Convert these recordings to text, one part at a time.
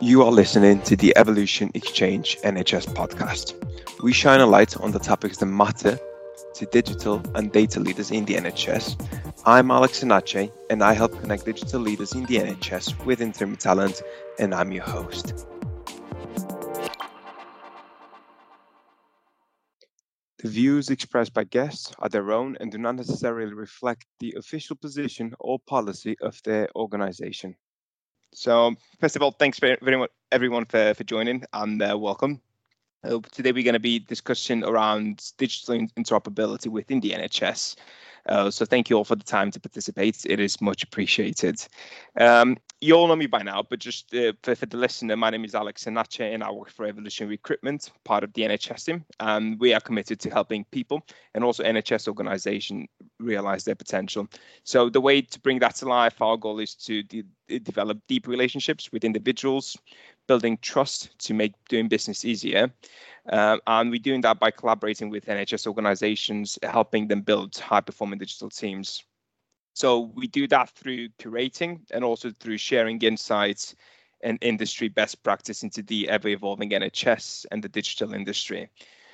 You are listening to the Evolution Exchange NHS podcast. We shine a light on the topics that matter to digital and data leaders in the NHS. I'm Alex Sinache, and I help connect digital leaders in the NHS with interim talent, and I'm your host. The views expressed by guests are their own and do not necessarily reflect the official position or policy of their organization. So, first of all, thanks very, much, everyone, for, for joining and uh, welcome. Uh, today, we're going to be discussing around digital interoperability within the NHS. Uh, so, thank you all for the time to participate. It is much appreciated. Um, you all know me by now, but just uh, for, for, the listener, my name is Alex Sinache and I work for Evolution Recruitment, part of the NHS team. And we are committed to helping people and also NHS organization realize their potential. So the way to bring that to life, our goal is to de- develop deep relationships with individuals, building trust to make doing business easier. Uh, and we're doing that by collaborating with NHS organizations, helping them build high performing digital teams. So we do that through curating and also through sharing insights and industry best practice into the ever evolving NHS and the digital industry.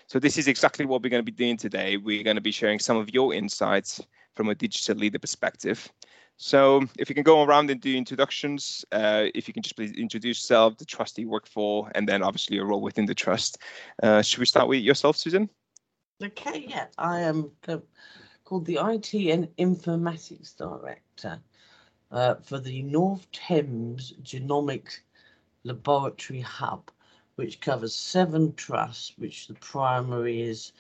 So this is exactly what we're going to be doing today. We're going to be sharing some of your insights from a digital leader perspective. So if you can go around and do introductions, uh, if you can just please introduce yourself, the trust you work for, and then obviously your role within the trust. Uh, should we start with yourself, Susan? Okay, yeah, I am called the IT and Informatics Director uh, for the North Thames Genomics Laboratory Hub, which covers seven trusts, which the primary is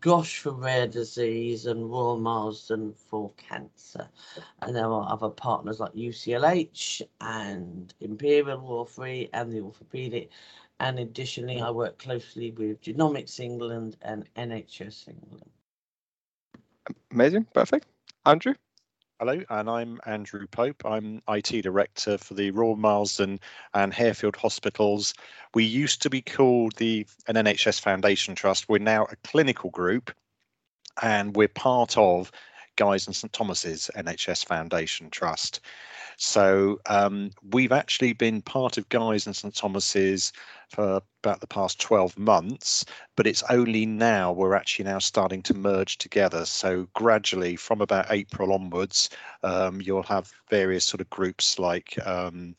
GOSH for rare disease and Royal Marsden for cancer. And there are other partners like UCLH and Imperial Royal Free and the Orthopaedic. And additionally, I work closely with Genomics England and NHS England. Amazing. Perfect. Andrew? Hello, and I'm Andrew Pope. I'm IT Director for the Royal Marsden and Harefield Hospitals. We used to be called the an NHS Foundation Trust. We're now a clinical group, and we're part of Guy's and St Thomas's NHS Foundation Trust. So um, we've actually been part of Guy's and St Thomas's for about the past 12 months, but it's only now we're actually now starting to merge together. So gradually, from about April onwards, um, you'll have various sort of groups like um,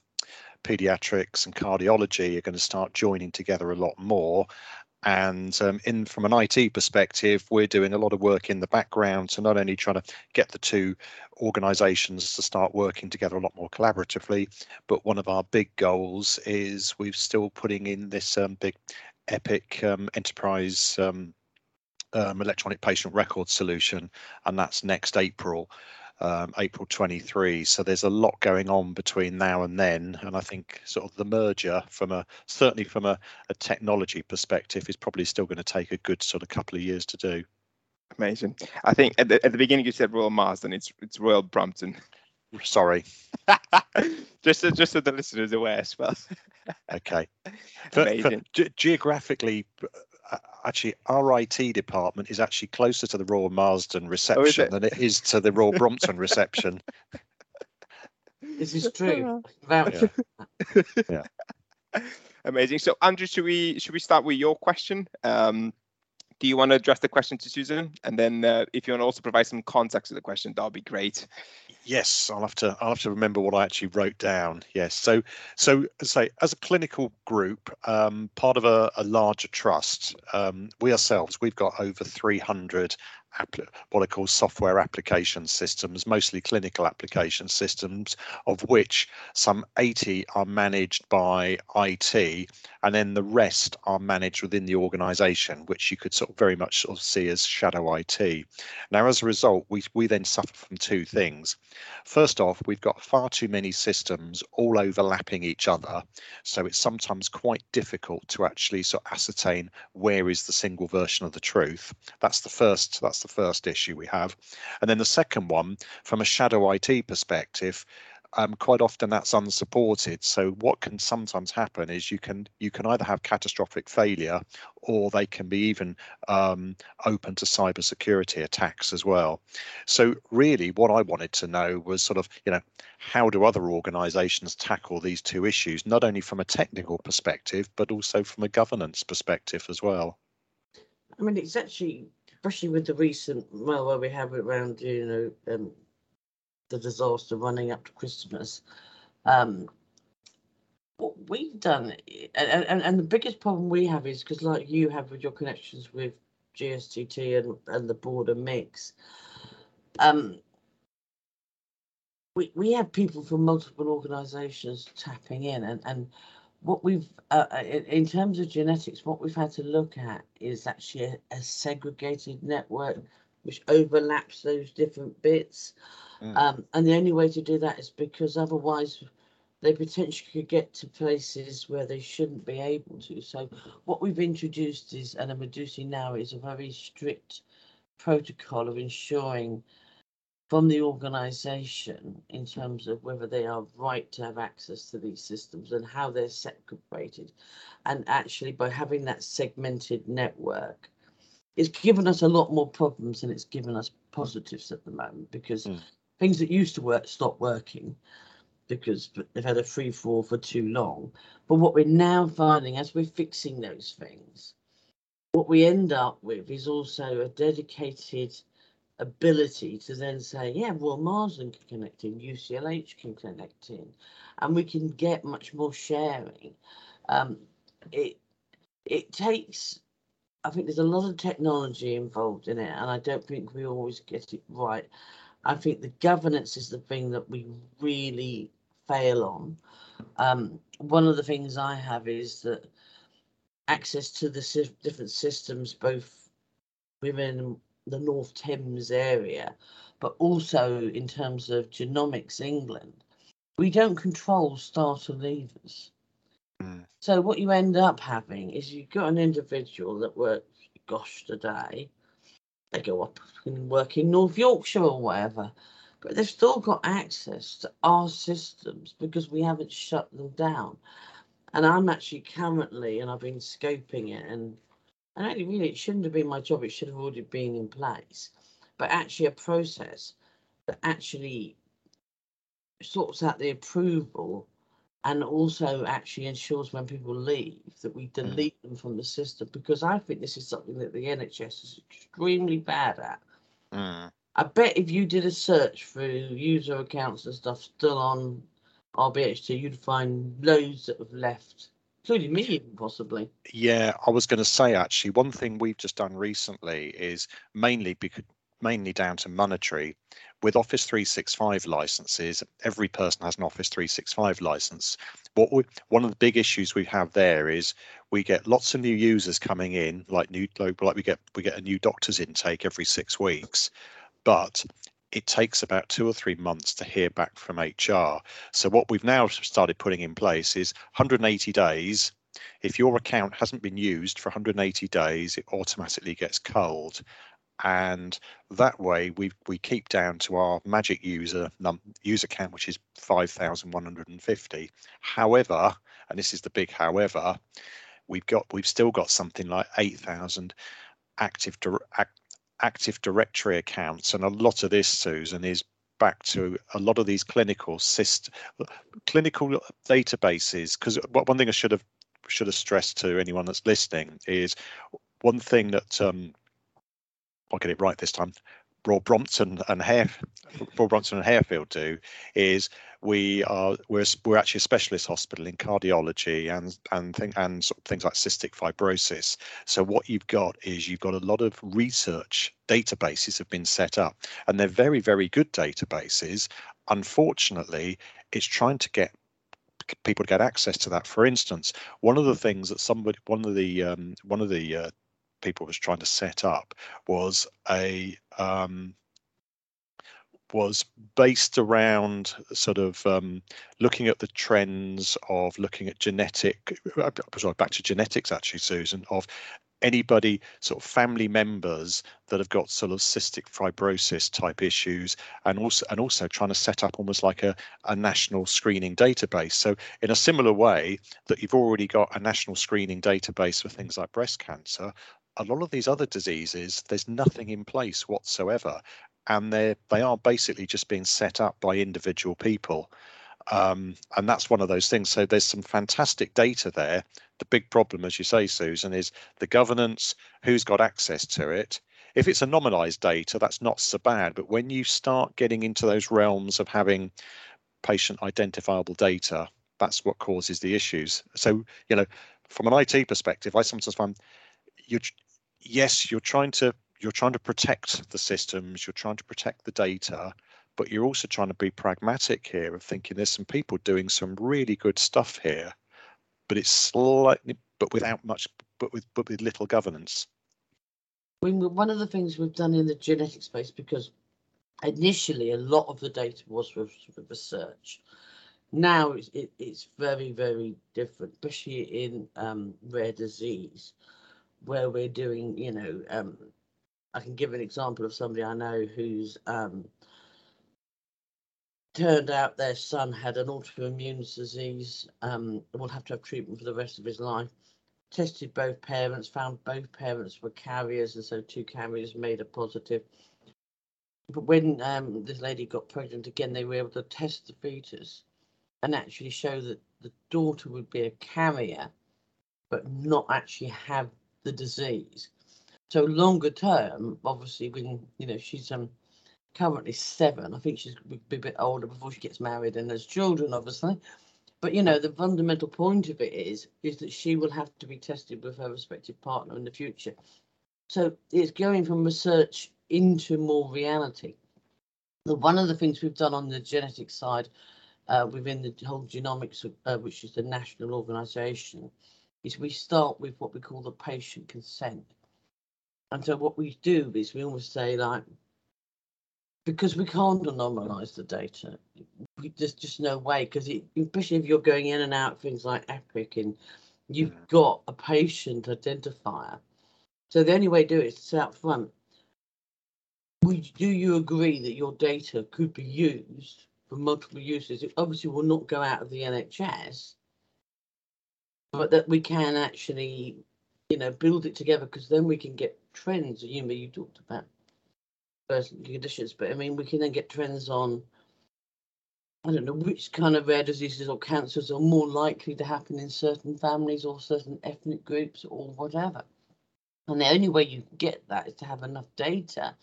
pediatrics and cardiology are going to start joining together a lot more and um, in from an IT perspective, we're doing a lot of work in the background to not only trying to get the two organizations to start working together a lot more collaboratively, but one of our big goals is we're still putting in this um, big Epic um, enterprise um, um, electronic patient record solution, and that's next April um, April 23. So there's a lot going on between now and then, and I think sort of the merger from a certainly from a, a technology perspective is probably still going to take a good sort of couple of years to do. Amazing. I think at the, at the beginning you said Royal Marsden. It's it's Royal Brompton. Sorry. just so, just so the listeners are aware as well. okay. Amazing. For, for, geographically, actually our IT department is actually closer to the Royal Marsden oh, reception oh, than it is to the Royal Brompton reception. This is true. Yeah. yeah. Amazing. So Andrew, should we should we start with your question? Um, do you want to address the question to Susan? And then uh, if you want to also provide some context to the question, that would be great. Yes, I'll have to. I'll have to remember what I actually wrote down. Yes, so so say as a clinical group, um, part of a, a larger trust, um, we ourselves we've got over 300 what I call software application systems, mostly clinical application systems, of which some 80 are managed by IT, and then the rest are managed within the organization, which you could sort of very much sort of see as shadow IT. Now, as a result, we, we then suffer from two things. First off, we've got far too many systems all overlapping each other, so it's sometimes quite difficult to actually sort of ascertain where is the single version of the truth. That's the first, that's the first issue we have. And then the second one, from a shadow IT perspective, um, quite often that's unsupported. So what can sometimes happen is you can you can either have catastrophic failure, or they can be even um, open to cybersecurity attacks as well. So really, what I wanted to know was sort of you know how do other organisations tackle these two issues, not only from a technical perspective but also from a governance perspective as well. I mean, it's actually, especially with the recent malware we have it around, you know, um, the disaster running up to Christmas. Um, what we've done, and, and, and the biggest problem we have is because, like you have with your connections with GSTT and, and the border mix, um, we, we have people from multiple organisations tapping in, and, and what we've, uh, uh, in, terms of genetics, what we've had to look at is actually a, a segregated network which overlaps those different bits. Mm. Um, and the only way to do that is because otherwise they potentially could get to places where they shouldn't be able to. So what we've introduced is, and I'm introducing now, is a very strict protocol of ensuring from the organisation in terms of whether they are right to have access to these systems and how they're separated. And actually, by having that segmented network, it's given us a lot more problems than it's given us positives at the moment because mm. things that used to work stop working because they've had a free fall for too long. But what we're now finding as we're fixing those things, what we end up with is also a dedicated ability to then say, yeah, well, Marsden can connect in, UCLH can connect in, and we can get much more sharing. Um, it it takes, I think there's a lot of technology involved in it, and I don't think we always get it right. I think the governance is the thing that we really fail on. Um, one of the things I have is that access to the different systems, both within the North Thames area, but also in terms of Genomics England, we don't control starter leavers. Mm. So what you end up having is you've got an individual that works, GOSH, today, they go up and work in North Yorkshire or whatever, but they've still got access to our systems because we haven't shut them down. And I'm actually currently, and I've been scoping it and and actually, really, it shouldn't have been my job. It should have already been in place. But actually, a process that actually sorts out the approval and also actually ensures when people leave that we mm. delete mm. them from the system because I think this is something that the NHS is extremely bad at. Mm. I bet if you did a search through user accounts and stuff still on RBHT, you'd find loads that have left including me, possibly. Yeah, I was going to say actually, one thing we've just done recently is mainly because mainly down to monetary. With Office 365 licenses, every person has an Office 365 license. What we, one of the big issues we have there is we get lots of new users coming in, like new like we get we get a new doctor's intake every six weeks, but it takes about two or three months to hear back from HR. So what we've now started putting in place is 180 days. If your account hasn't been used for 180 days, it automatically gets culled. And that way we we keep down to our magic user num user count, which is 5,150. However, and this is the big however, we've got we've still got something like 8,000 active Active Directory accounts, and a lot of this, Susan, is back to a lot of these clinical syst- clinical databases. Because one thing I should have should have stressed to anyone that's listening is one thing that um, I'll get it right this time. Royal Brompton and Hare, Royal Brompton and Harefield do is we are we're we're actually a specialist hospital in cardiology and and thing, and sort of things like cystic fibrosis. So what you've got is you've got a lot of research databases have been set up, and they're very very good databases. Unfortunately, it's trying to get people to get access to that. For instance, one of the things that somebody, one of the um, one of the uh, people was trying to set up was a um, was based around sort of um, looking at the trends of looking at genetic, uh, sorry, back to genetics actually, Susan, of anybody sort of family members that have got sort of cystic fibrosis type issues and also and also trying to set up almost like a, a national screening database. So in a similar way that you've already got a national screening database for things like breast cancer a lot of these other diseases there's nothing in place whatsoever and they they are basically just being set up by individual people um, and that's one of those things. So there's some fantastic data there. The big problem, as you say, Susan, is the governance, who's got access to it. If it's anonymized data, that's not so bad. But when you start getting into those realms of having patient identifiable data, that's what causes the issues. So, you know, from an IT perspective, I sometimes find you yes, you're trying to you're trying to protect the systems, you're trying to protect the data, but you're also trying to be pragmatic here of thinking there's some people doing some really good stuff here, but it's slightly, but without much, but with but with little governance. I mean, one of the things we've done in the genetic space, because initially a lot of the data was with, with research. Now it's, it, it's very, very different, especially in um, rare disease, where we're doing, you know, um, I can give an example of somebody I know who's um, turned out their son had an autoimmune disease um, will have to have treatment for the rest of his life. Tested both parents, found both parents were carriers, and so two carriers made a positive. But when um, this lady got pregnant again, they were able to test the fetus and actually show that the daughter would be a carrier, but not actually have the disease. So longer term, obviously, when you know she's um currently seven. I think she's be a bit older before she gets married and has children, obviously. But you know, the fundamental point of it is is that she will have to be tested with her respective partner in the future. So it's going from research into more reality. The, one of the things we've done on the genetic side uh, within the whole genomics, uh, which is the national organisation, is we start with what we call the patient consent. And so what we do is we almost say like, because we can't anonymize the data. There's just no way because especially if you're going in and out things like Epic and you've mm. got a patient identifier. So the only way to do it is to say up front, do you agree that your data could be used for multiple uses? It obviously will not go out of the NHS, but that we can actually, you know, build it together because then we can get trends. You know, you talked about personal conditions, but I mean, we can then get trends on, I don't know, which kind of rare diseases or cancers are more likely to happen in certain families or certain ethnic groups or whatever. And the only way you get that is to have enough data.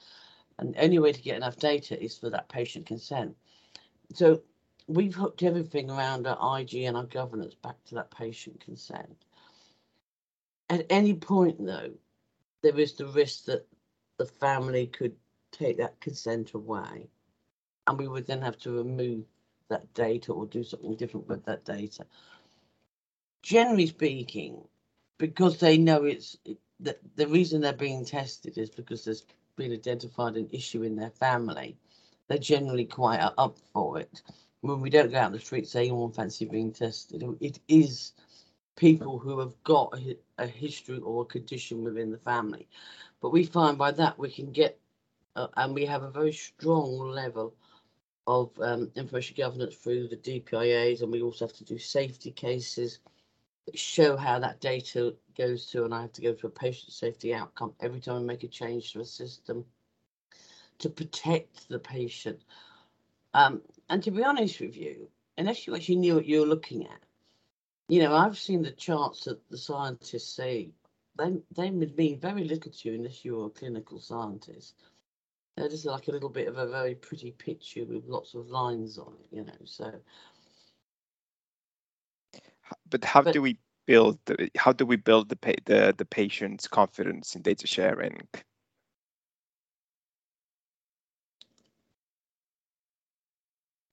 And the only way to get enough data is for that patient consent. So we've hooked everything around our IG and our governance back to that patient consent. At any point, though, there is the risk that the family could take that consent away and we would then have to remove that data or do something different with that data. Generally speaking, because they know it's that the reason they're being tested is because there's been identified an issue in their family, they're generally quite up for it. When we don't go out the street saying anyone fancy being tested, it is people who have got a, history or a condition within the family. But we find by that we can get uh, and we have a very strong level of um, information governance through the DPIAs, and we also have to do safety cases that show how that data goes to, and I have to go to a patient safety outcome every time I make a change to a system to protect the patient. Um, and to be honest with you, unless you actually knew what you were looking at, you know, I've seen the charts that the scientists say, they, they would mean very little to you unless you're a clinical scientist. They're just like a little bit of a very pretty picture with lots of lines on it, you know. So, but how but, do we build the how do we build the the the patient's confidence in data sharing? Is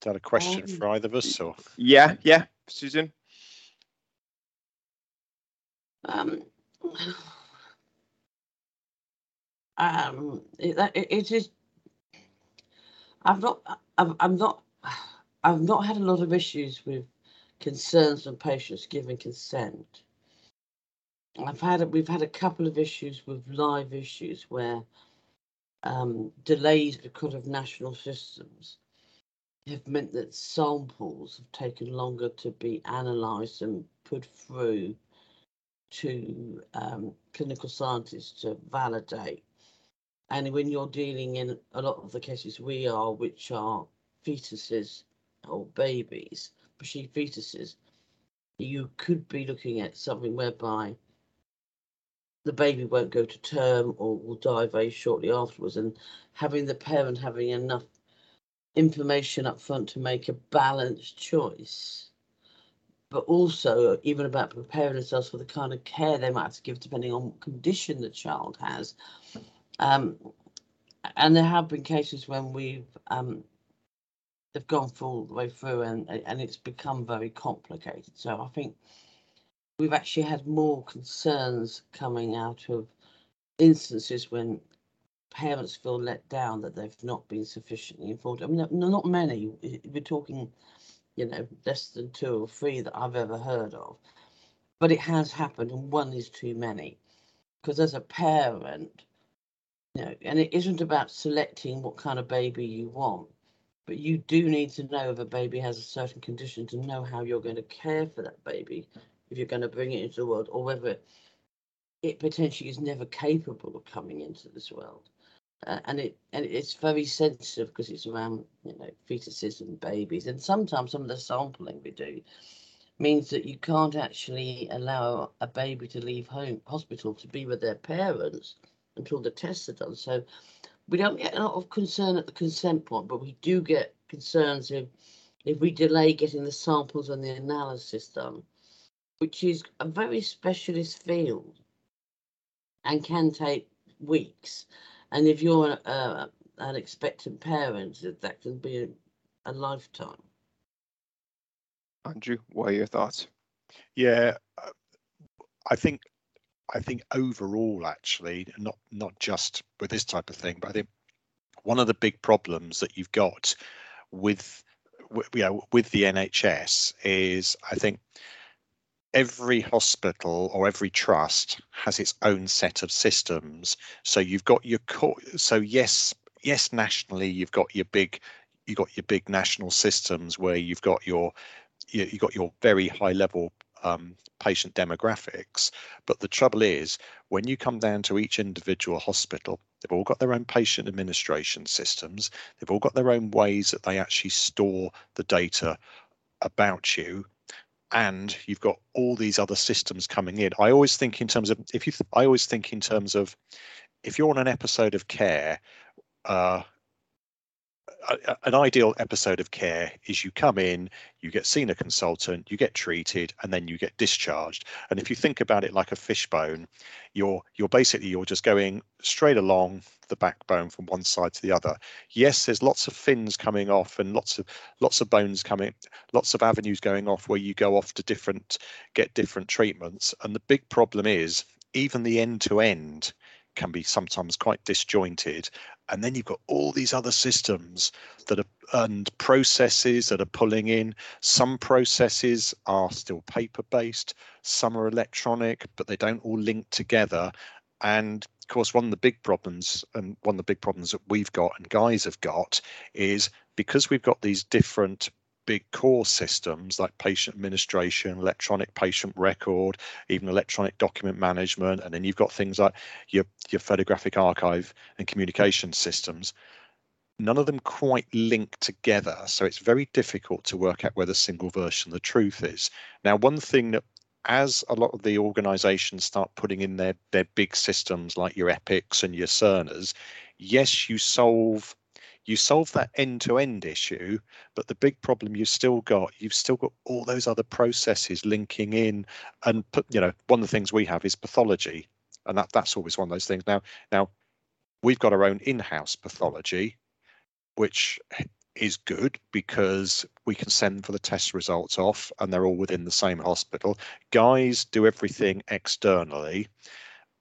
that a question um, for either of us or? Yeah, yeah, Susan. Um, um, it, it is. I've not. I've, I'm not. I've not had a lot of issues with concerns from patients giving consent. I've had we've had a couple of issues with live issues where um, delays because of national systems have meant that samples have taken longer to be analysed and put through to um, clinical scientists to validate. And when you're dealing in a lot of the cases we are, which are fetuses or babies, she fetuses, you could be looking at something whereby the baby won't go to term or will die very shortly afterwards and having the parent having enough information up front to make a balanced choice but also even about preparing themselves for the kind of care they might have to give depending on what condition the child has um, and there have been cases when we've um, they've gone all the way through and and it's become very complicated. So I think we've actually had more concerns coming out of instances when parents feel let down that they've not been sufficiently informed. I mean, not many. We're talking, you know, less than two or three that I've ever heard of. But it has happened, and one is too many. Because as a parent, you know, and it isn't about selecting what kind of baby you want but you do need to know if a baby has a certain condition to know how you're going to care for that baby if you're going to bring it into the world or whether it potentially is never capable of coming into this world Uh, and it and it's very sensitive because it's around you know fetuses and babies and sometimes some of the sampling we do means that you can't actually allow a baby to leave home hospital to be with their parents until the tests are done so we don't get a lot of concern at the consent point, but we do get concerns if if we delay getting the samples and the analysis done, which is a very specialist field and can take weeks. And if you're a, an expectant parent, that can be a, a lifetime. Andrew, what are your thoughts? Yeah, uh, I think I think overall, actually, not not just with this type of thing, but I think one of the big problems that you've got with you know with the NHS is I think every hospital or every trust has its own set of systems. So you've got your core. So yes, yes, nationally you've got your big you've got your big national systems where you've got your you, you've got your very high level um, patient demographics. But the trouble is, when you come down to each individual hospital, they've all got their own patient administration systems. They've all got their own ways that they actually store the data about you. And you've got all these other systems coming in. I always think in terms of if you, I always think in terms of if you're on an episode of care, uh, an ideal episode of care is you come in, you get seen a consultant, you get treated, and then you get discharged. And if you think about it like a fishbone, you're you're basically you're just going straight along the backbone from one side to the other. Yes, there's lots of fins coming off and lots of lots of bones coming, lots of avenues going off where you go off to different get different treatments. And the big problem is even the end to end can be sometimes quite disjointed and then you've got all these other systems that are and processes that are pulling in. Some processes are still paper based some are electronic but they don't all link together. And of course one of the big problems and one of the big problems that we've got and guys have got is because we've got these different big core systems like patient administration, electronic patient record, even electronic document management, and then you've got things like your your photographic archive and communication systems. None of them quite link together, so it's very difficult to work out where the single version of the truth is. Now, one thing that as a lot of the organizations start putting in their their big systems like your Epics and your Cerners yes you solve you solve that end-to-end issue but the big problem you've still got you've still got all those other processes linking in and put you know one of the things we have is pathology and that that's always one of those things. Now now we've got our own in-house pathology which is good because we can send for the test results off and they're all within the same hospital. Guys do everything externally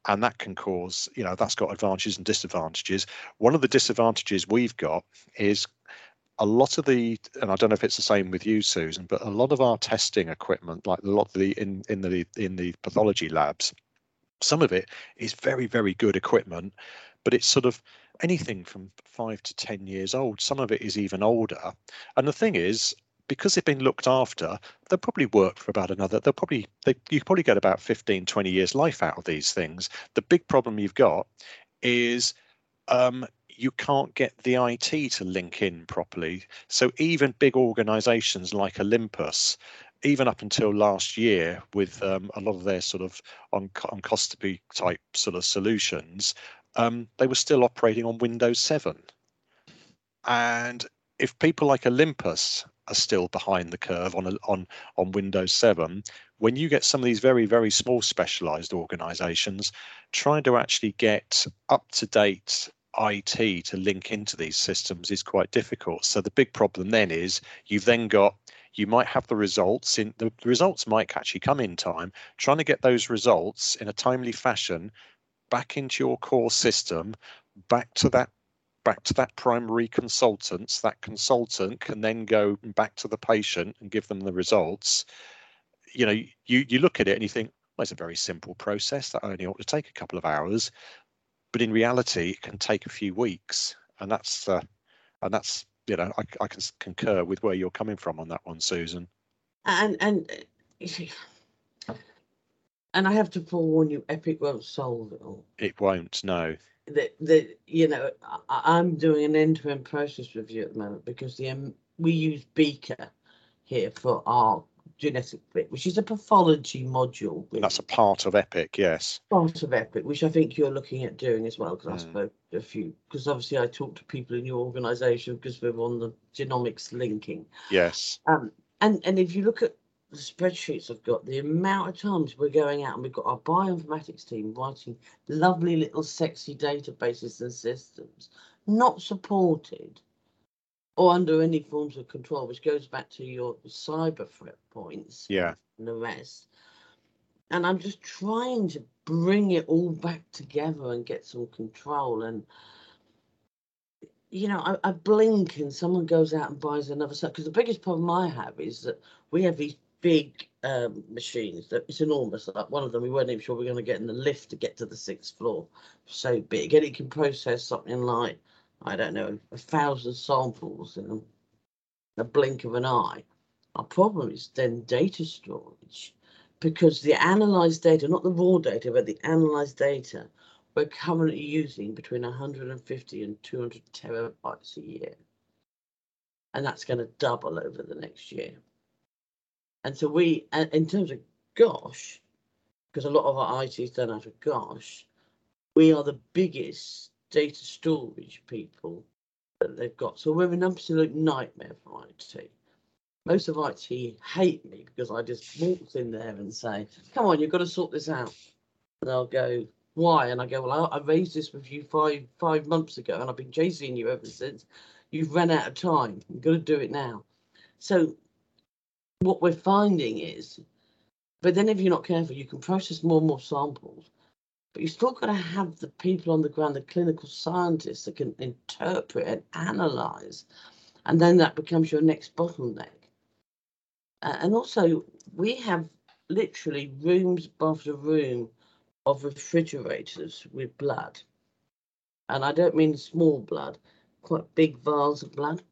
and that can cause you know that's got advantages and disadvantages one of the disadvantages we've got is a lot of the and i don't know if it's the same with you susan but a lot of our testing equipment like a lot of the in in the in the pathology labs some of it is very, very good equipment, but it's sort of anything from five to 10 years old. Some of it is even older. And the thing is, because they've been looked after, they'll probably work for about another, they'll probably, they, you probably get about 15, 20 years life out of these things. The big problem you've got is um, you can't get the IT to link in properly. So even big organizations like Olympus, even up until last year with um, a lot of their sort of on, endoscopy type sort of solutions, um, they were still operating on Windows 7. And if people like Olympus are still behind the curve on on on Windows 7, when you get some of these very very small specialized organizations trying to actually get up to date IT to link into these systems is quite difficult. So the big problem then is you've then got you might have the results in the results might actually come in time trying to get those results in a timely fashion back into your core system back to that back to that primary consultant that consultant can then go back to the patient and give them the results. You know you you look at it and you think well, it's a very simple process that only ought to take a couple of hours but in reality it can take a few weeks and that's uh, and that's you know I, I can concur with where you're coming from on that one susan. And and and i have to forewarn you Epic won't solve it all. It won't no that that you know I, i'm doing an end-to-end process review at the moment because the um, we use Beaker here for our genetic bit, which is a pathology module. That's a part of EPIC, yes. Part of EPIC, which I think you're looking at doing as well, because mm. I hmm. spoke a few, because obviously I talk to people in your organisation because we're on the genomics linking. Yes. Um, and, and if you look at the spreadsheets I've got, the amount of times we're going out and we've got our bioinformatics team writing lovely little sexy databases and systems, not supported or under any forms of control, which goes back to your cyber threat points. Yeah. And the rest. And I'm just trying to bring it all back together and get some control. And, you know, I, I blink and someone goes out and buys another set. Because the biggest problem I have is that we have these big um, machines that it's enormous. Like one of them, we weren't even sure we are going to get in the lift to get to the sixth floor. So big, and it can process something like I don't know, a thousand samples in a blink of an eye. Our problem is then data storage because the analyzed data, not the raw data, but the analyzed data, we're currently using between 150 and 200 terabytes a year. And that's going to double over the next year. And so we, in terms of GOSH, because a lot of our IT is done out of GOSH, we are the biggest data storage people that they've got. So we're an absolute nightmare for IT. Most of IT hate me because I just walk in there and say, come on, you've got to sort this out. And they'll go, why? And I go, well, I, I raised this with you five five months ago and I've been chasing you ever since. You've run out of time. You've got to do it now. So what we're finding is, but then if you're not careful, you can process more and more samples but you still got to have the people on the ground, the clinical scientists that can interpret and analyze. And then that becomes your next bottleneck. Uh, and also, we have literally rooms after room of refrigerators with blood. And I don't mean small blood, quite big vials of blood.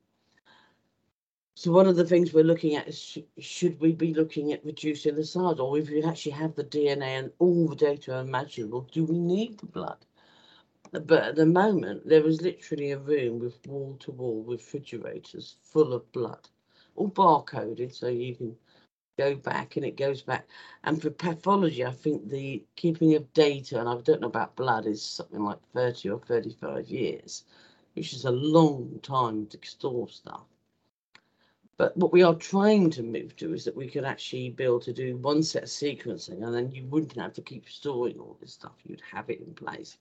So one of the things we're looking at is sh should we be looking at reducing the size, or if you actually have the DNA and all the data imaginable, do we need the blood? But at the moment, there is literally a room with wall to wall refrigerators full of blood, all barcoded, so you can go back and it goes back. And for pathology, I think the keeping of data, and I don't know about blood, is something like 30 or 35 years, which is a long time to store stuff. But what we are trying to move to is that we could actually be able to do one set of sequencing and then you wouldn't have to keep storing all this stuff. You'd have it in place.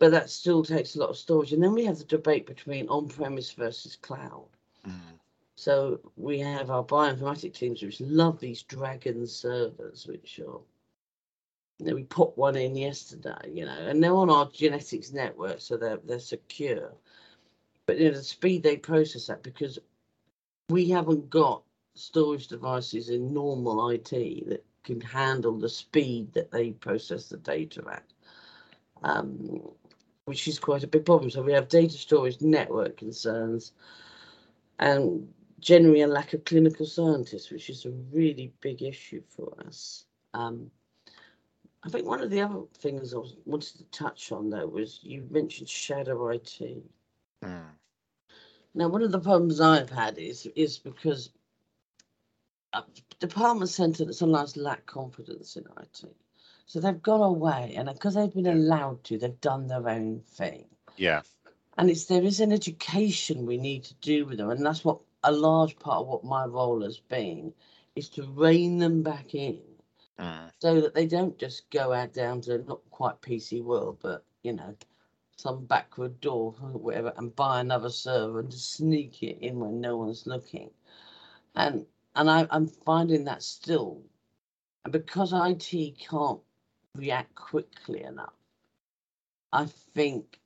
But that still takes a lot of storage. And then we have the debate between on-premise versus cloud. Mm. So we have our bioinformatic teams which love these DRAGEN servers, which are you know, we put one in yesterday, you know, and they're on our genetics network, so they're they're secure. But you know, the speed they process that because we haven't got storage devices in normal IT that can handle the speed that they process the data at, um, which is quite a big problem. So we have data storage network concerns and generally a lack of clinical scientists, which is a really big issue for us. Um, I think one of the other things I wanted to touch on though was you mentioned shadow IT. Mm. Now, one of the problems I've had is is because uh, department centre sometimes lack confidence in IT, so they've gone away, and because they've been allowed to, they've done their own thing. Yeah. And it's there is an education we need to do with them, and that's what a large part of what my role has been, is to rein them back in, Mm. so that they don't just go out down to not quite PC world, but you know, some backward door or whatever, and buy another server and just sneak it in when no one's looking. And and I, I'm finding that still, and because IT can't react quickly enough, I think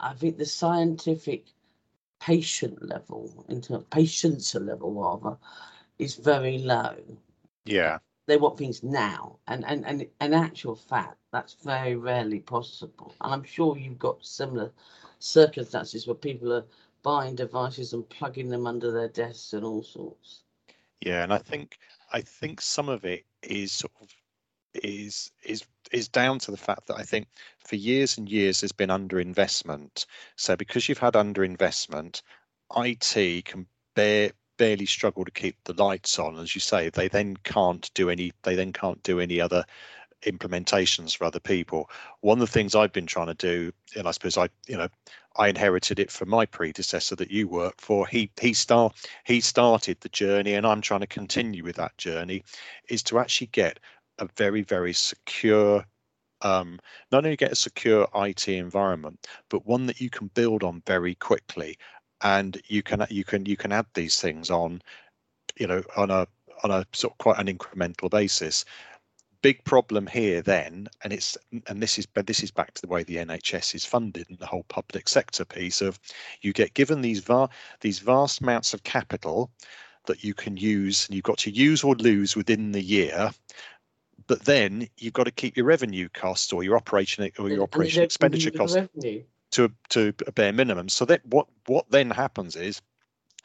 I think the scientific patient level, into patience level rather, is very low Yeah. They want things now. And and and in actual fact that's very rarely possible. And i'm sure you've got similar circumstances where people are buying devices and plugging them under their desks and all sorts. Yeah, and I think I think some of it is sort of is is is down to the fact that I think for years and years there's been underinvestment. So because you've had underinvestment, IT can bear barely struggle to keep the lights on. As you say, they then can't do any they then can't do any other implementations for other people. One of the things I've been trying to do, and I suppose I, you know, I inherited it from my predecessor that you work for. He he start he started the journey, and I'm trying to continue with that journey, is to actually get a very very secure. Um, not only get a secure IT environment, but one that you can build on very quickly, and you can you can you can add these things on, you know, on a on a sort of quite an incremental basis big problem here then and it's and this is but this is back to the way the NHS is funded and the whole public sector piece of you get given these va- these vast amounts of capital that you can use and you've got to use or lose within the year but then you've got to keep your revenue costs or your operation or your And- and they operation expenditure give you the costs revenue. To to a bare minimum. So that what what then happens is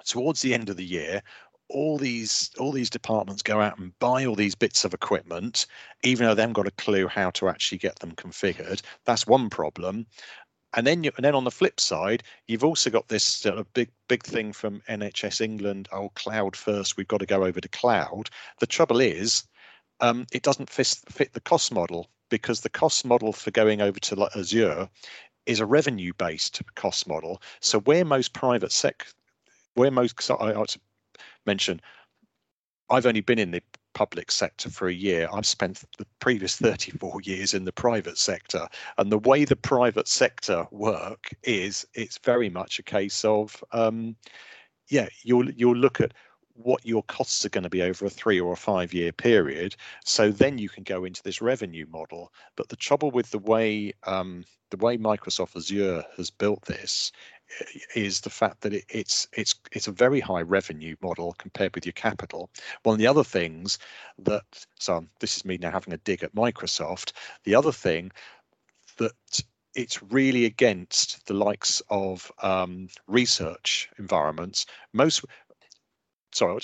towards the end of the year, all these all these departments go out and buy all these bits of equipment, even though they haven't got a clue how to actually get them configured. That's one problem. And then you, and then on the flip side, you've also got this sort of big big thing from NHS England. Oh, cloud first. We've got to go over to cloud. The trouble is, um, it doesn't fit, fit the cost model because the cost model for going over to Azure is a revenue based cost model. So where most private sec, where most so I ought to mention, I've only been in the public sector for a year. I've spent the previous 34 years in the private sector, and the way the private sector work is it's very much a case of um, yeah, you'll you'll look at what your costs are going to be over a three or a five year period. So then you can go into this revenue model. But the trouble with the way um, the way Microsoft Azure has built this is the fact that it, it's it's it's a very high revenue model compared with your capital. One of the other things that so this is me now having a dig at Microsoft. The other thing that it's really against the likes of um, research environments. Most sorry,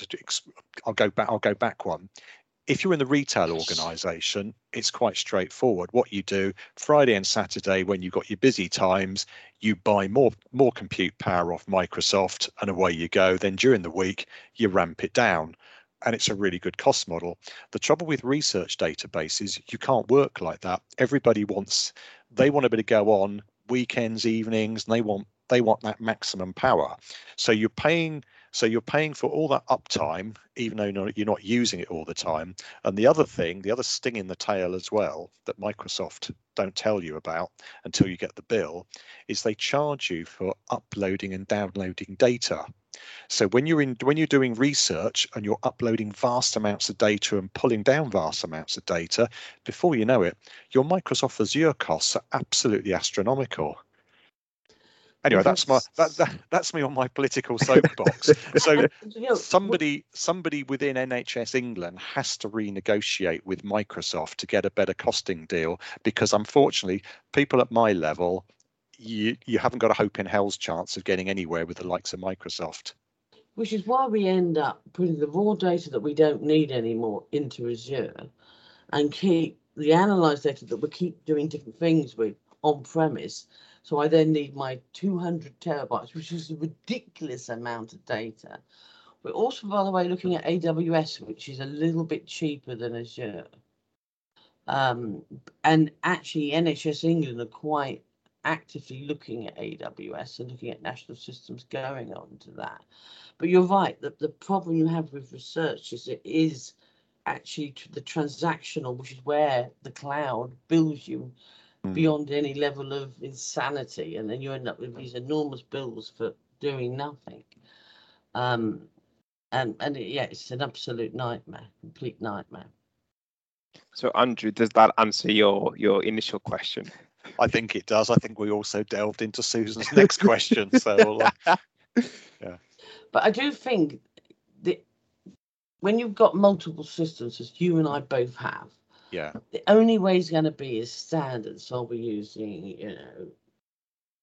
I'll, go back. I'll go back one. If you're in the retail organisation, it's quite straightforward. What you do Friday and Saturday, when you've got your busy times, you buy more more compute power off Microsoft, and away you go. Then during the week, you ramp it down, and it's a really good cost model. The trouble with research databases, you can't work like that. Everybody wants they want be able to go on weekends, evenings, and they want they want that maximum power. So you're paying so you're paying for all that uptime, even though you're not, using it all the time. And the other thing, the other sting in the tail as well, that Microsoft don't tell you about until you get the bill, is they charge you for uploading and downloading data. So when you're in when you're doing research and you're uploading vast amounts of data and pulling down vast amounts of data, before you know it, your Microsoft Azure costs are absolutely astronomical. Anyway, that's my that, that that's me on my political soapbox. so somebody somebody within NHS England has to renegotiate with Microsoft to get a better costing deal because unfortunately, people at my level, you you haven't got a hope in hell's chance of getting anywhere with the likes of Microsoft. which is why we end up putting the raw data that we don't need anymore into Azure and keep the analyzed data that we keep doing different things with on premise. So I then need my 200 terabytes, which is a ridiculous amount of data. We're also, by the way, looking at AWS, which is a little bit cheaper than Azure. Um, and actually, NHS England are quite actively looking at AWS and looking at national systems going on to that. But you're right, that the problem you have with research is it is actually the transactional, which is where the cloud bills you Mm. beyond any level of insanity, and then you end up with these enormous bills for doing nothing. Um, and and it- yeah, it's an absolute nightmare, complete nightmare. So Andrew, does that answer your your initial question? I think it does. I think we also delved into Susan's next question. So we'll, uh, But I do think that when you've got multiple systems, as you and I both have, yeah, the only way it's going to be is standards. So I'll be using, you know,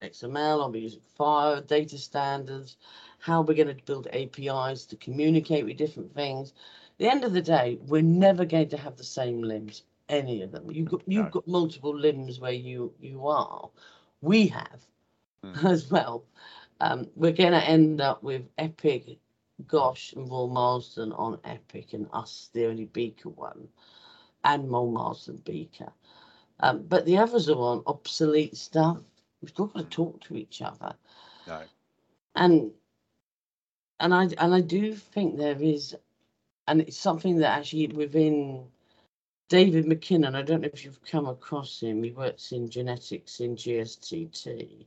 XML, I'll be using FHIR, data standards, how we're going to build APIs to communicate with different things. At the end of the day, we're never going to have the same LIMS, any of them. You've got you've No. got multiple LIMS where you you are. We have Mm. as well. Um, we're going to end up with Epic, GOSH, and Royal Marsden on Epic, and us the only Beaker one and Royal Marsden Beaker. Um, but the others are on obsolete stuff. We've got to talk to each other, no, and and I and I do think there is, and it's something that actually within David McKinnon. I don't know if you've come across him. He works in genetics in GSTT.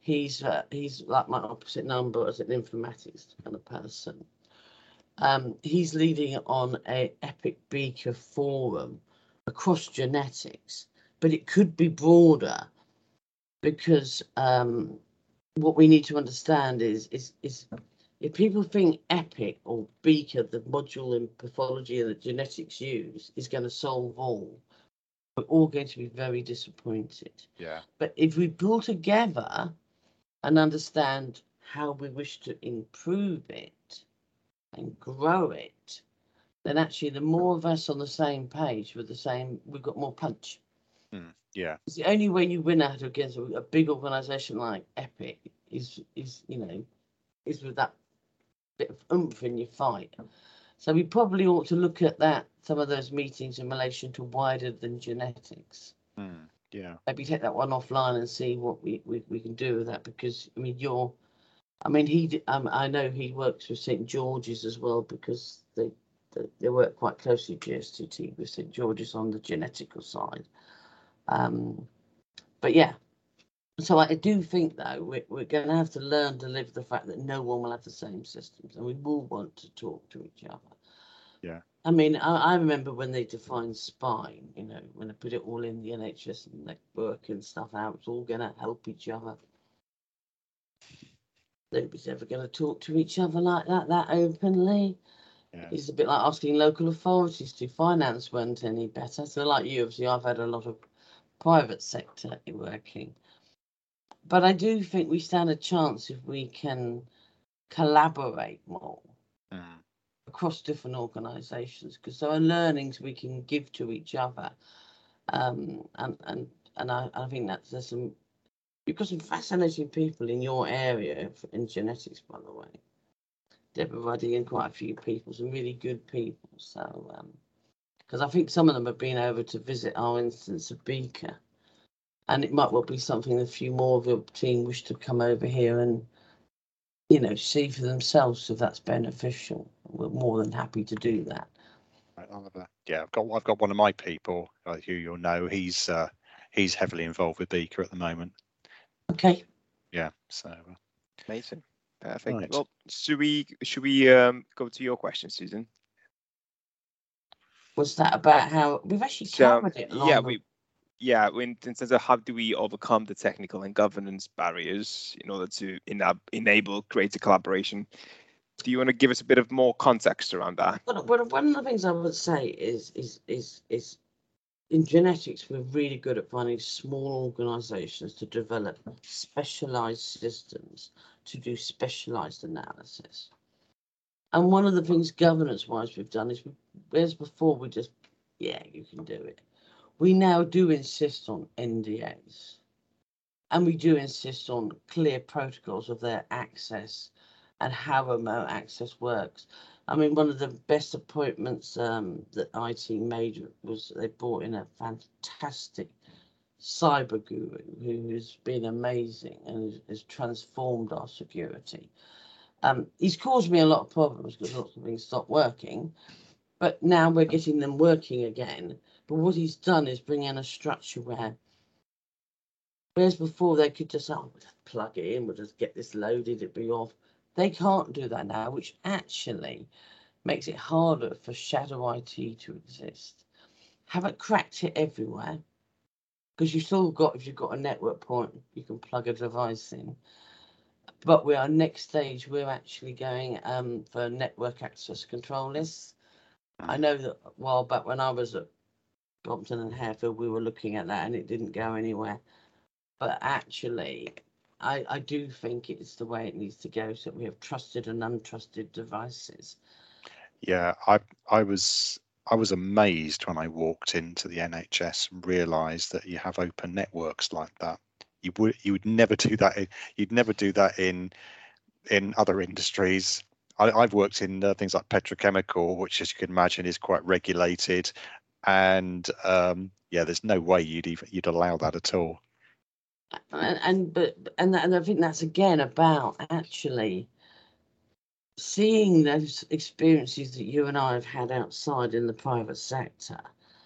He's uh, he's like my opposite number as an informatics kind of person. Um, he's leading on a Epic Beaker forum across genetics, but it could be broader because um, what we need to understand is is is if people think Epic or Beaker, the module in pathology and that genetics use, is going to solve all, we're all going to be very disappointed. yeah, But if we pull together and understand how we wish to improve it and grow it, then actually the more of us on the same page with the same, we've got more punch. yeah, It's the only way you win out against a, a big organization like Epic is is you know is with that bit of oomph in your fight. So we probably ought to look at that some of those meetings in relation to wider than genetics. mm, yeah, Maybe take that one offline and see what we, we, we can do with that because I mean you're I mean he. Um, I know he works with St George's as well because they they, they work quite closely GSTT with St George's on the genetical side. Um, but yeah, so I do think though we're, we're going to have to learn to live the fact that no one will have the same systems and we will want to talk to each other. Yeah. I mean, I, I remember when they defined spine, you know, when they put it all in the NHS and network and stuff out, it's all going to help each other. Nobody's ever going to talk to each other like that, that openly. yeah, It's a bit like asking local authorities to finance weren't any better. So, like you, obviously, I've had a lot of private sector working. But I do think we stand a chance if we can collaborate more mm, across different organisations because there are learnings we can give to each other. Um, and and and I, I think that's there's some you've got some fascinating people in your area in genetics, by the way. Deborah Ruddy and quite a few people, some really good people. So, because I think some of them have been over to visit our instance of Beaker, and it might well be something a few more of your team wish to come over here and, you know, see for themselves if that's beneficial. We're more than happy to do that. Yeah. I've got I've got one of my people uh, who you'll know. He's uh, he's heavily involved with Beaker at the moment. Okay. Yeah, so Amazing. Perfect. Right. Well, should we should we um, go to your question, Susan? Was that about how we've actually So covered it? along yeah, we yeah, in, in terms of how do we overcome the technical and governance barriers in order to enab- enable greater collaboration? Do you want to give us a bit of more context around that? But, but one of the things I would say is is is is in genetics we're really good at finding small organizations to develop specialized systems to do specialized analysis. And one of the things governance wise we've done is whereas before we just yeah, you can do it. We now do insist on NDAs. And we do insist on clear protocols of their access and how remote access works. I mean, one of the best appointments um, that IT made was they brought in a fantastic cyber guru who has been amazing and has transformed our security. Um, he's caused me a lot of problems because lots of things stopped working, but now we're getting them working again. But what he's done is bring in a structure where, whereas before they could just, oh, we'll just plug it in, we'll just get this loaded, it'd be off. They can't do that now, which actually makes it harder for shadow IT to exist. Haven't cracked it everywhere because you've still got, if you've got a network point, you can plug a device in. But we are next stage, we're actually going um, for network access control lists. I know that a while back when I was at Brompton and Harefield, we were looking at that and it didn't go anywhere. But actually, I, I do think it's the way it needs to go. So we have trusted and untrusted devices. Yeah, I I was I was amazed when I walked into the NHS and realised that you have open networks like that. You would you would never do that. In, you'd never do that in in other industries. I, have worked in uh, things like petrochemical, which, as you can imagine, is quite regulated, and um, yeah, there's no way you'd even you'd allow that at all and, and but and and I think that's again about actually seeing those experiences that you and I have had outside in the private sector.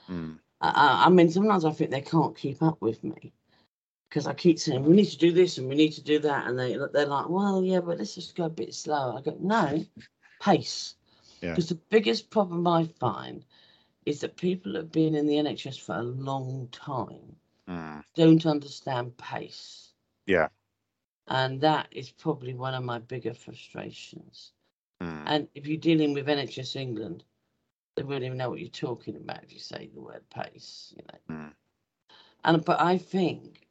Mm. I, I mean, sometimes I think they can't keep up with me because I keep saying we need to do this and we need to do that, and they they're like, well, yeah, but let's just go a bit slower. I go, no, pace. Because yeah. the biggest problem I find is that people have been in the NHS for a long time Mm. don't understand pace. Yeah. And that is probably one of my bigger frustrations. Mm. And if you're dealing with NHS England, they won't even know what you're talking about if you say the word pace, you know. Mm. And but I think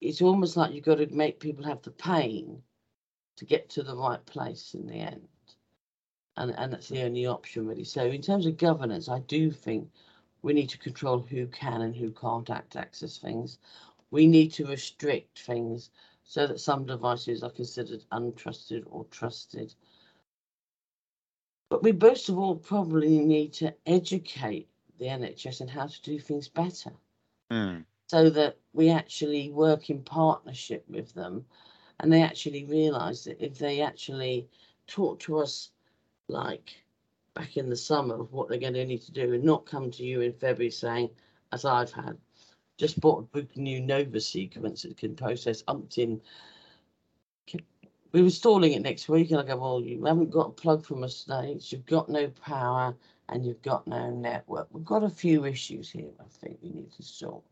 it's almost like you've got to make people have the pain to get to the right place in the end. And and that's the only option really. So in terms of governance, I do think we need to control who can and who can't access things. We need to restrict things so that some devices are considered untrusted or trusted. But we most of all probably need to educate the NHS in how to do things better. Mm. So that we actually work in partnership with them and they actually realise that if they actually talk to us like back in the summer of what they're going to need to do and not come to you in February saying, as I've had, just bought a new Nova sequence that can process umpteen. We're installing it next week, and I go, Well, you haven't got a plug from a stage, you've got no power, and you've got no network. We've got a few issues here, I think we need to solve.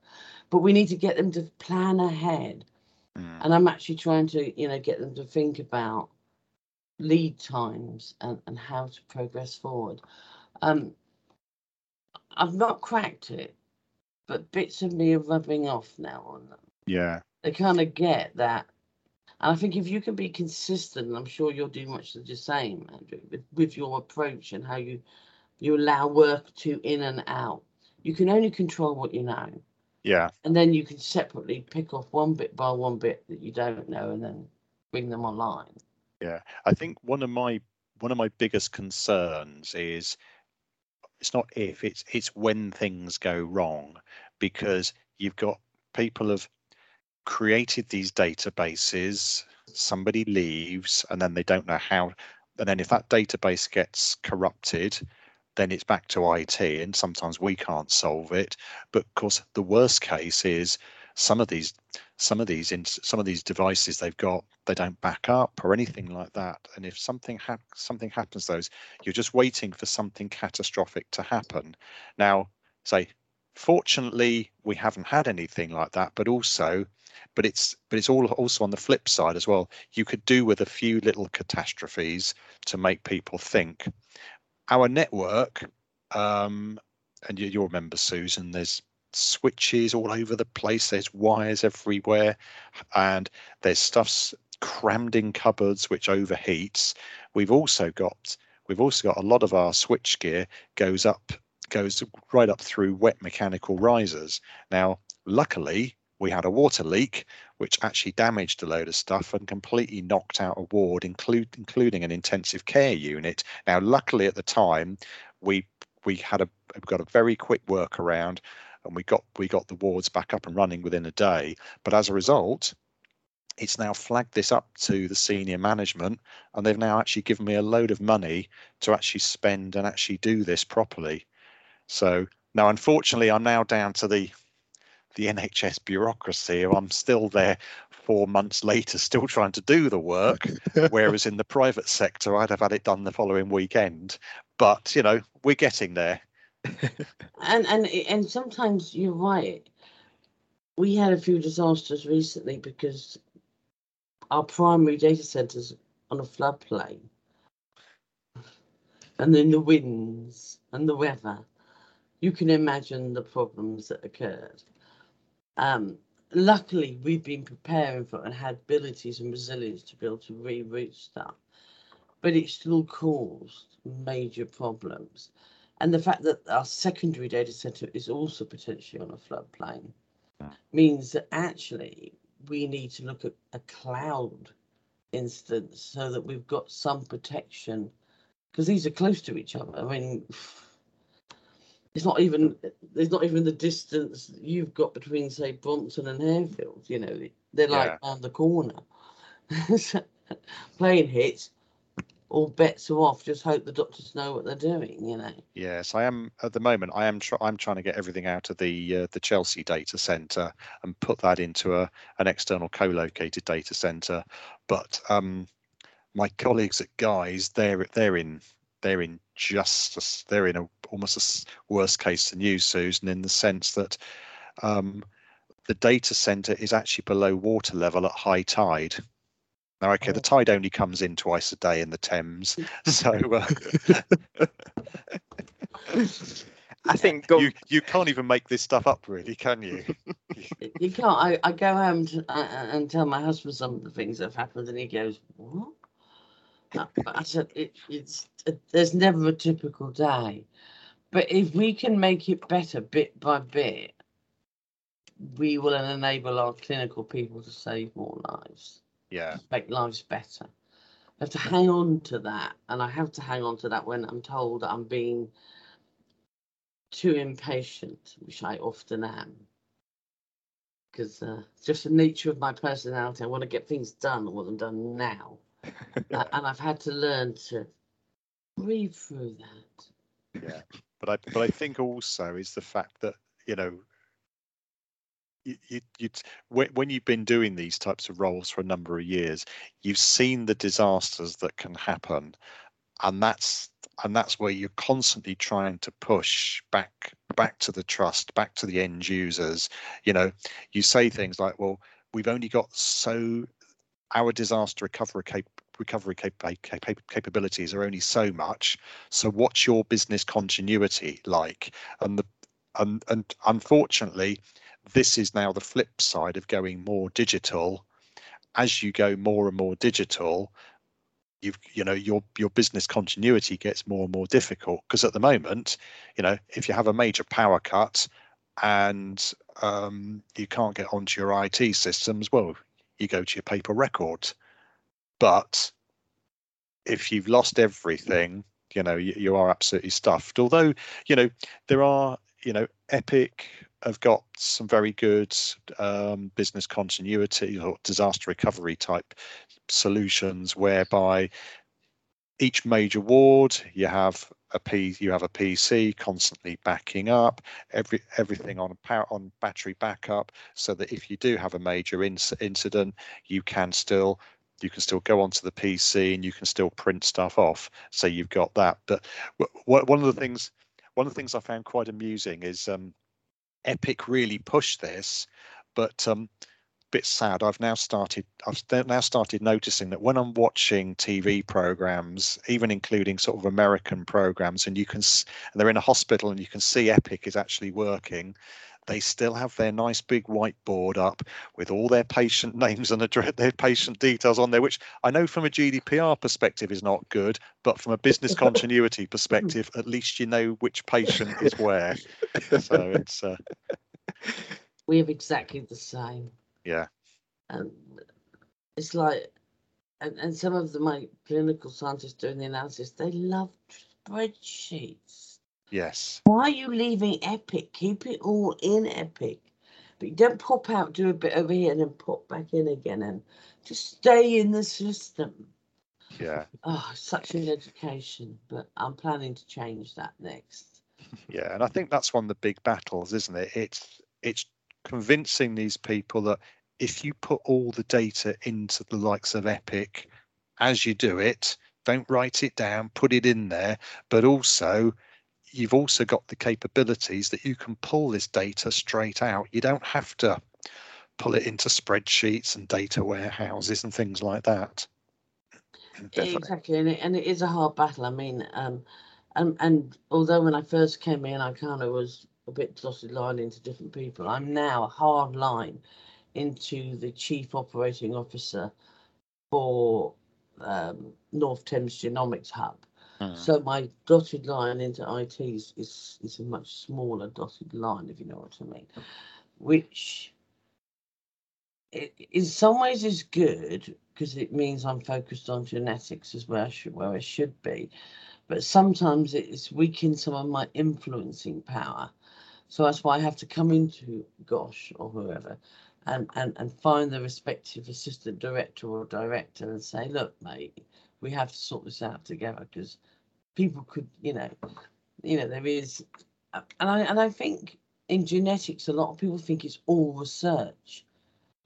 But we need to get them to plan ahead. Mm. And I'm actually trying to, you know, get them to think about lead times and, and how to progress forward. Um, I've not cracked it, but bits of me are rubbing off now on them. Yeah. They kind of get that. And I think if you can be consistent, I'm sure you'll do much the same, Andrew, with, with your approach and how you you allow work to in and out. You can only control what you know. Yeah. And then you can separately pick off one bit by one bit that you don't know and then bring them online. Yeah, I think one of my one of my biggest concerns is it's not if it's it's when things go wrong because you've got people have created these databases somebody leaves and then they don't know how and then if that database gets corrupted then it's back to IT and sometimes we can't solve it. But of course the worst case is some of these some of these in some of these devices they've got they don't back up or anything like that and if something ha- something happens those you're just waiting for something catastrophic to happen now say fortunately, we haven't had anything like that, but also, but it's but it's all also on the flip side as well. You could do with a few little catastrophes to make people think. Our network, um, and you, you'll remember Susan. There's switches all over the place. There's wires everywhere, and there's stuff's crammed in cupboards which overheats. We've also got we've also got a lot of our switch gear goes up goes right up through wet mechanical risers. Now, luckily, we had a water leak which actually damaged a load of stuff and completely knocked out a ward, include, including an intensive care unit. Now, luckily at the time, we we had a got a very quick workaround, and we got we got the wards back up and running within a day. But as a result, it's now flagged this up to the senior management, and they've now actually given me a load of money to actually spend and actually do this properly. So now, unfortunately, I'm now down to the the NHS bureaucracy. I'm still there four months later, still trying to do the work. whereas in the private sector, I'd have had it done the following weekend. But you know, we're getting there. And and and sometimes you're right. We had a few disasters recently because our primary data centers on a floodplain, and then the winds and the weather you can imagine the problems that occurred. Um, luckily, we've been preparing for and had abilities and resilience to be able to reroute stuff, but it still caused major problems. And the fact that our secondary data center is also potentially on a floodplain means that actually we need to look at a cloud instance so that we've got some protection because these are close to each other. I mean, it's not even there's not even the distance you've got between say Brompton and Harefield. You know, they're like yeah. the corner. Playing hits, all bets are off. Just hope the doctors know what they're doing. You know. Yes, I am at the moment. I am. Tr- I'm trying to get everything out of the uh, the Chelsea data center and put that into a an external co-located data center. But um, my colleagues at Guy's, they're they're in they're in just a, they're in a almost a worse case than you, Susan, in the sense that um, the data center is actually below water level at high tide. Now, okay, the oh. tide only comes in twice a day in the Thames, so uh, I think go- you you can't even make this stuff up, really, can you? you can't. I, I go home to, uh, and tell my husband some of the things that have happened, and he goes, "What?" I said it, it's it, there's never a typical day, but if we can make it better bit by bit, we will enable our clinical people to save more lives. Yeah, make lives better. I have to hang on to that, and I have to hang on to that when I'm told I'm being too impatient, which I often am. Because uh, it's just the nature of my personality. I want to get things done. I want them done now and I've had to learn to breathe through that. Yeah, but I but I think also is the fact that you know you, you, when you've been doing these types of roles for a number of years, you've seen the disasters that can happen, and that's and that's where you're constantly trying to push back back to the trust, back to the end users. You know, you say things like, "Well, we've only got so our disaster recovery cap- recovery cap- cap- capabilities are only so much. So what's your business continuity like? And the and, and unfortunately, this is now the flip side of going more digital. As you go more and more digital, you've you know your your business continuity gets more and more difficult because at the moment, you know, if you have a major power cut and um, you can't get onto your IT systems, well, you go to your paper records. But if you've lost everything, you know, you, you are absolutely stuffed. Although, you know, there are, you know, Epic have got some very good um, business continuity or disaster recovery type solutions whereby each major ward you have a P, you have a PC constantly backing up every everything on power on battery backup, so that if you do have a major inc- incident, you can still you can still go onto the PC and you can still print stuff off. So you've got that. But one of the things one of the things I found quite amusing is um, Epic really pushed this, but um, bit sad. I've now started. I've now started noticing that when I'm watching TV programs, even including sort of American programs, and you can, and they're in a hospital, and you can see Epic is actually working. They still have their nice big whiteboard up with all their patient names and address, their patient details on there, which I know from a GDPR perspective is not good, but from a business continuity perspective, at least you know which patient is where. So it's uh, We have exactly the same. yeah, And it's like, and, and some of the, my clinical scientists doing the analysis, they love spreadsheets. Yes, Why are you leaving Epic? Keep it all in Epic. But you don't pop out, do a bit over here, and then pop back in again, and just stay in the system. yeah. Oh, such an education. But I'm planning to change that next. Yeah, and I think that's one of the big battles, isn't it? It's it's convincing these people that if you put all the data into the likes of Epic as you do it, don't write it down, put it in there, but also you've also got the capabilities that you can pull this data straight out. You don't have to pull it into spreadsheets and data warehouses and things like that. Definitely. Exactly, and it, and it is a hard battle. I mean, um, and and although when I first came in, I kind of was a bit dotted line into different people. I'm now a hard line into the chief operating officer for um, North Thames Genomics Hub. Hmm. So my dotted line into IT is, is is a much smaller dotted line, if you know what I mean. Which i- in some ways is good because it means I'm focused on genetics as where I should where I should be. But sometimes it's weakened some of my influencing power. So that's why I have to come into GOSH or whoever and, and, and find the respective assistant director or director and say, look, mate, we have to sort this out together because people could, you know, you know, there is, uh, and I and I think in genetics, a lot of people think it's all research,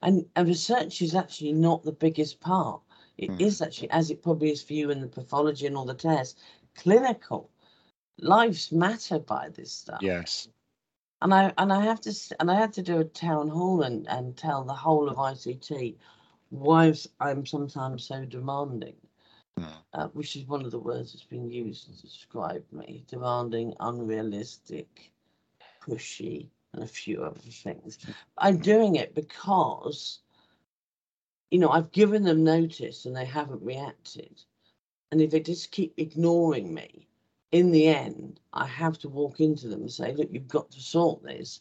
and and research is actually not the biggest part. It is Hmm. actually, as it probably is for you in the pathology and all the tests, clinical. Lives matter by this stuff Yes. and I and I have to and I had to do a town hall and and tell the whole of ICT why I'm sometimes so demanding, Mm. Uh, which is one of the words that's been used to describe me: demanding, unrealistic, pushy, and a few other things. I'm doing it because, you know, I've given them notice and they haven't reacted, and if they just keep ignoring me, in the end, I have to walk into them and say, look, you've got to sort this.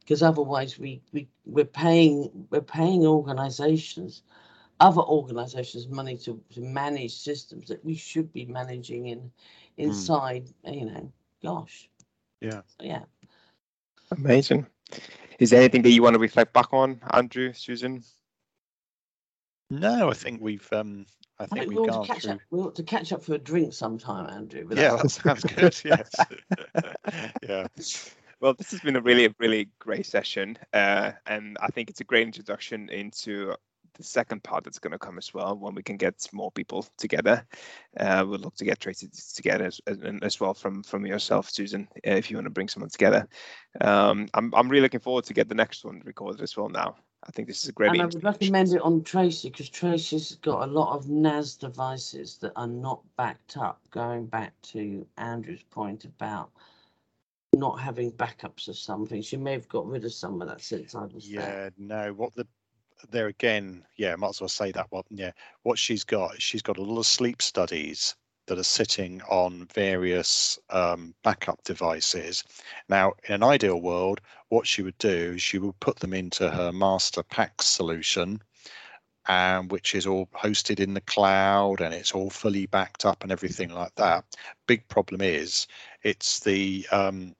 Because otherwise we, we we're paying we're paying organizations, other organizations money to, to manage systems that we should be managing in inside, you know, GOSH. Yeah. Yeah. Amazing. Is there anything that you want to reflect back on, Andrew, Susan? No, I think we've um I I think think we we've ought gone to catch through up. We ought to catch up for a drink sometime, Andrew. Yeah, that sounds good. Yes. yeah. Well, this has been a really, really great session, uh, and I think it's a great introduction into the second part that's going to come as well when we can get more people together. Uh, we'll look to get Tracy together as, as, as well from from yourself, Susan, uh, if you want to bring someone together. Um, I'm I'm really looking forward to get the next one recorded as well. Now, I think this is a great. and I would recommend it on Tracy because Tracy's got a lot of NAS devices that are not backed up. Going back to Andrew's point about not having backups of something, she may have got rid of some of that since I was there. Yeah, no, what the there again, yeah, might as well say that one. Yeah, what she's got, she's got a lot of sleep studies that are sitting on various um, backup devices. Now, in an ideal world, what she would do is she would put them into her master pack solution, and which is all hosted in the cloud and it's all fully backed up and everything like that. Big problem is it's the um,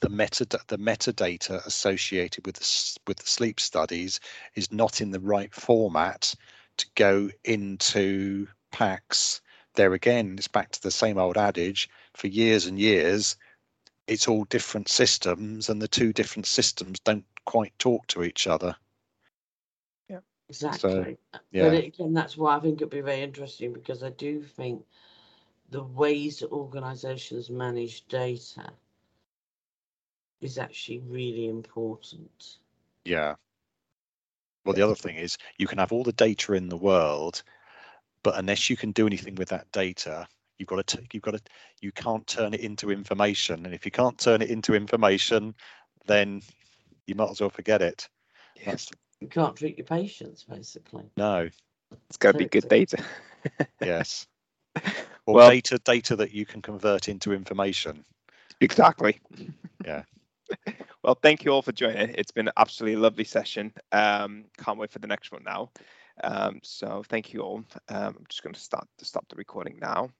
the meta the metadata associated with the, with the sleep studies is not in the right format to go into PACS. There again, it's back to the same old adage for years and years. It's all different systems, and the two different systems don't quite talk to each other. Yeah, exactly. Yeah, But again, that's why I think it'd be very interesting because I do think the ways that organisations manage data is actually really important. Yeah. Well, the other thing is you can have all the data in the world, but unless you can do anything with that data, you've got to take you've got to you can't turn it into information. And if you can't turn it into information, then you might as well forget it. Yes, You can't treat your patients, basically. No. it's got to be good data. Yes. Or Well- data data that you can convert into information. Exactly. Yeah. Well, thank you all for joining. It's been an absolutely lovely session. Um, can't wait for the next one now. Um, so thank you all. Um, I'm just going to start to stop the recording now.